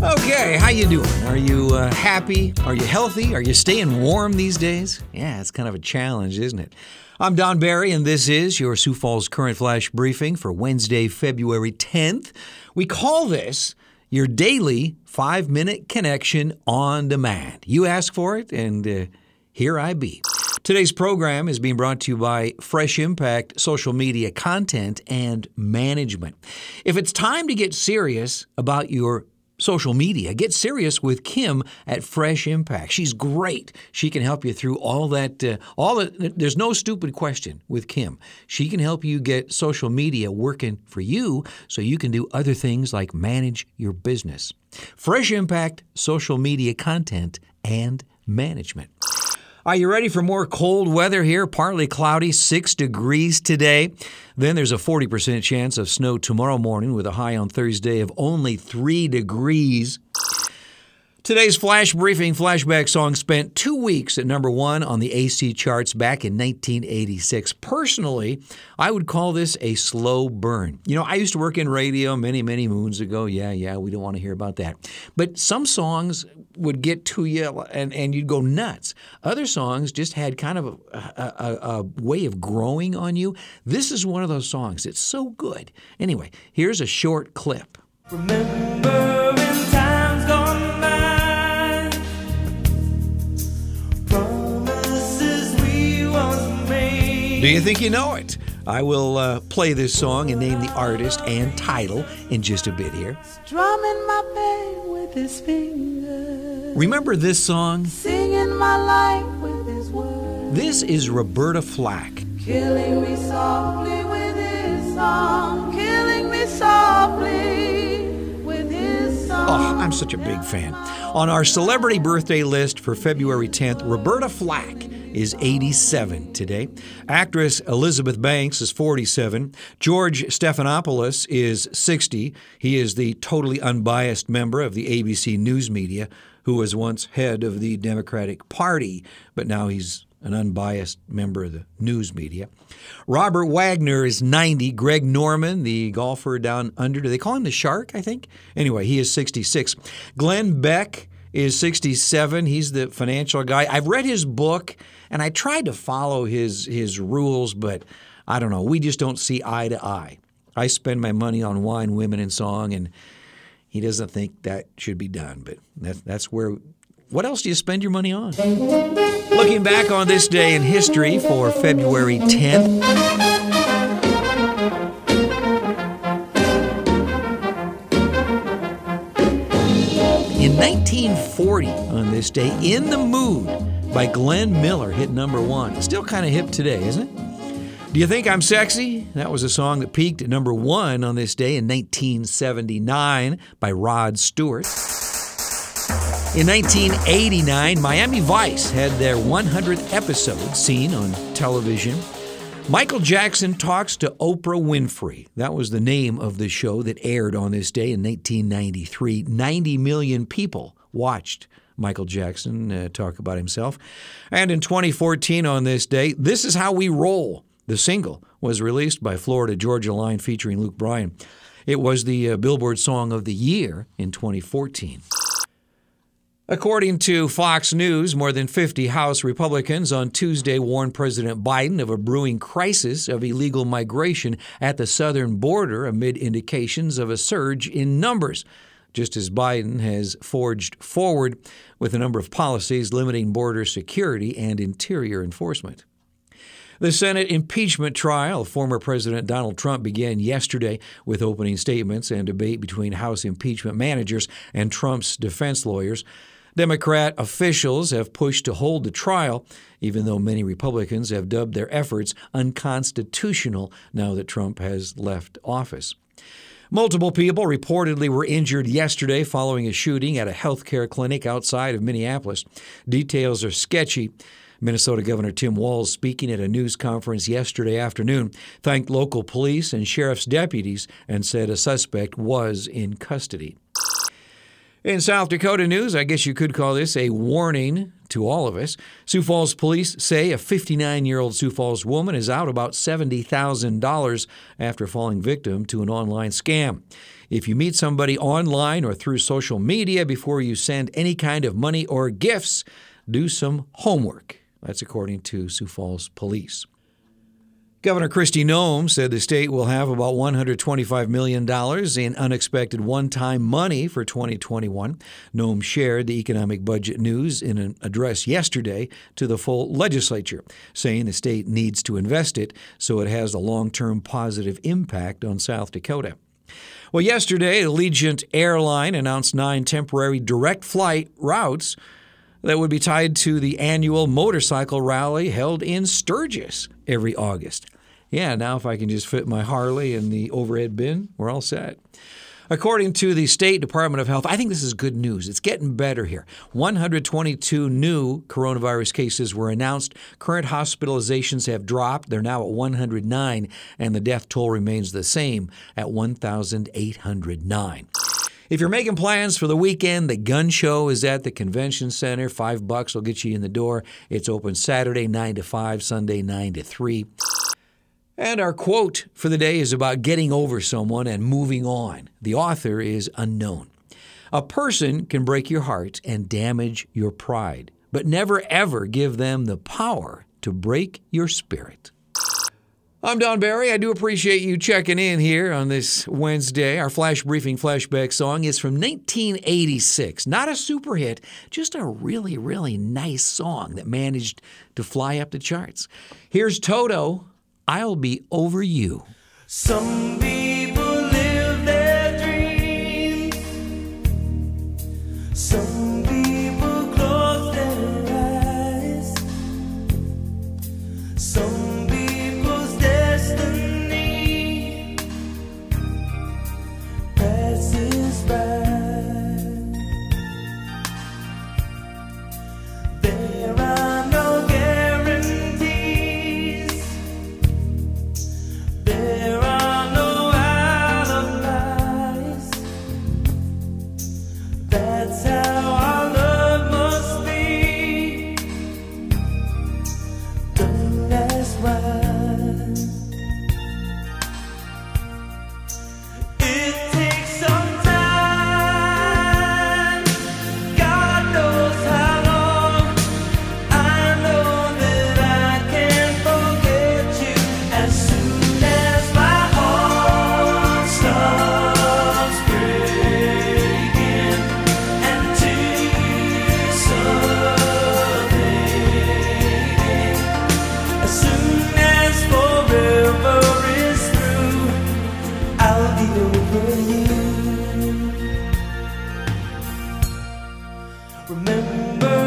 Okay, how you doing? Are you uh, happy? Are you healthy? Are you staying warm these days? Yeah, it's kind of a challenge, isn't it? I'm Don Barry, and this is your Sioux Falls Current Flash Briefing for Wednesday, February 10th. We call this your daily five minute connection on demand. You ask for it, and uh, here I be. Today's program is being brought to you by Fresh Impact Social Media Content and Management. If it's time to get serious about your social media. Get serious with Kim at Fresh Impact. She's great. She can help you through all that. Uh, all the, there's no stupid question with Kim. She can help you get social media working for you, so you can do other things like manage your business. Fresh Impact social media content and management. Are you ready for more cold weather here? Partly cloudy, 6 degrees today. Then there's a 40% chance of snow tomorrow morning with a high on Thursday of only 3 degrees. Today's flash briefing flashback song spent two weeks at number one on the AC charts back in 1986. Personally, I would call this a slow burn. You know, I used to work in radio many, many moons ago. Yeah, yeah, we don't want to hear about that. But some songs would get to you and, and you'd go nuts. Other songs just had kind of a, a, a way of growing on you. This is one of those songs. It's so good. Anyway, here's a short clip. Remember in times gone by, promises we once made. Do you think you know it? I will uh, play this song and name the artist and title in just a bit here. Strumming my pain with his fingers, Remember this song? singing my life with his words, This is Roberta Flack. killing me softly with his song, killing me softly with his song. Oh, I'm such a big fan. On our celebrity birthday list for February 10th, Roberta Flack is 87 today. Actress Elizabeth Banks is 47. George Stephanopoulos is 60. He is the totally unbiased member of the ABC News Media who was once head of the Democratic Party, but now he's an unbiased member of the news media. Robert Wagner is 90. Greg Norman, the golfer down under, do they call him the Shark, I think? Anyway, he is 66. Glenn Beck is 67. He's the financial guy. I've read his book and I tried to follow his his rules, but I don't know. We just don't see eye to eye. I spend my money on wine, women, and song, and he doesn't think that should be done. But that's that's where. What else do you spend your money on? Looking back on this day in history for February 10th. In 1940, on this day, In the Mood by Glenn Miller hit number one. Still kind of hip today, isn't it? Do you think I'm sexy? That was a song that peaked at number one on this day in 1979 by Rod Stewart. In 1989, Miami Vice had their 100th episode seen on television. Michael Jackson talks to Oprah Winfrey. That was the name of the show that aired on this day in 1993. 90 million people watched Michael Jackson uh, talk about himself. And in 2014, on this day, This Is How We Roll, the single, was released by Florida Georgia Line featuring Luke Bryan. It was the uh, Billboard Song of the Year in 2014. According to Fox News, more than 50 House Republicans on Tuesday warned President Biden of a brewing crisis of illegal migration at the southern border amid indications of a surge in numbers, just as Biden has forged forward with a number of policies limiting border security and interior enforcement. The Senate impeachment trial of former President Donald Trump began yesterday with opening statements and debate between House impeachment managers and Trump's defense lawyers. Democrat officials have pushed to hold the trial, even though many Republicans have dubbed their efforts unconstitutional now that Trump has left office. Multiple people reportedly were injured yesterday following a shooting at a healthcare clinic outside of Minneapolis. Details are sketchy. Minnesota Governor Tim Walz, speaking at a news conference yesterday afternoon, thanked local police and sheriff's deputies and said a suspect was in custody. In South Dakota news, I guess you could call this a warning to all of us. Sioux Falls police say a 59 year old Sioux Falls woman is out about $70,000 after falling victim to an online scam. If you meet somebody online or through social media before you send any kind of money or gifts, do some homework. That's according to Sioux Falls Police. Governor Kristi Noem said the state will have about $125 million in unexpected one time money for 2021. Noem shared the economic budget news in an address yesterday to the full legislature, saying the state needs to invest it so it has a long term positive impact on South Dakota. Well, yesterday, Allegiant Airline announced nine temporary direct flight routes that would be tied to the annual motorcycle rally held in Sturgis every August. Yeah, now if I can just fit my Harley in the overhead bin, we're all set. According to the State Department of Health, I think this is good news. It's getting better here. 122 new coronavirus cases were announced. Current hospitalizations have dropped. They're now at 109, and the death toll remains the same at 1,809. If you're making plans for the weekend, the gun show is at the convention center. Five bucks will get you in the door. It's open Saturday 9 to 5, Sunday 9 to 3. And our quote for the day is about getting over someone and moving on. The author is unknown. A person can break your heart and damage your pride, but never ever give them the power to break your spirit. I'm Don Barry. I do appreciate you checking in here on this Wednesday. Our flash briefing flashback song is from 1986. Not a super hit, just a really, really nice song that managed to fly up the charts. Here's Toto I'll Be Over You. Some be burn.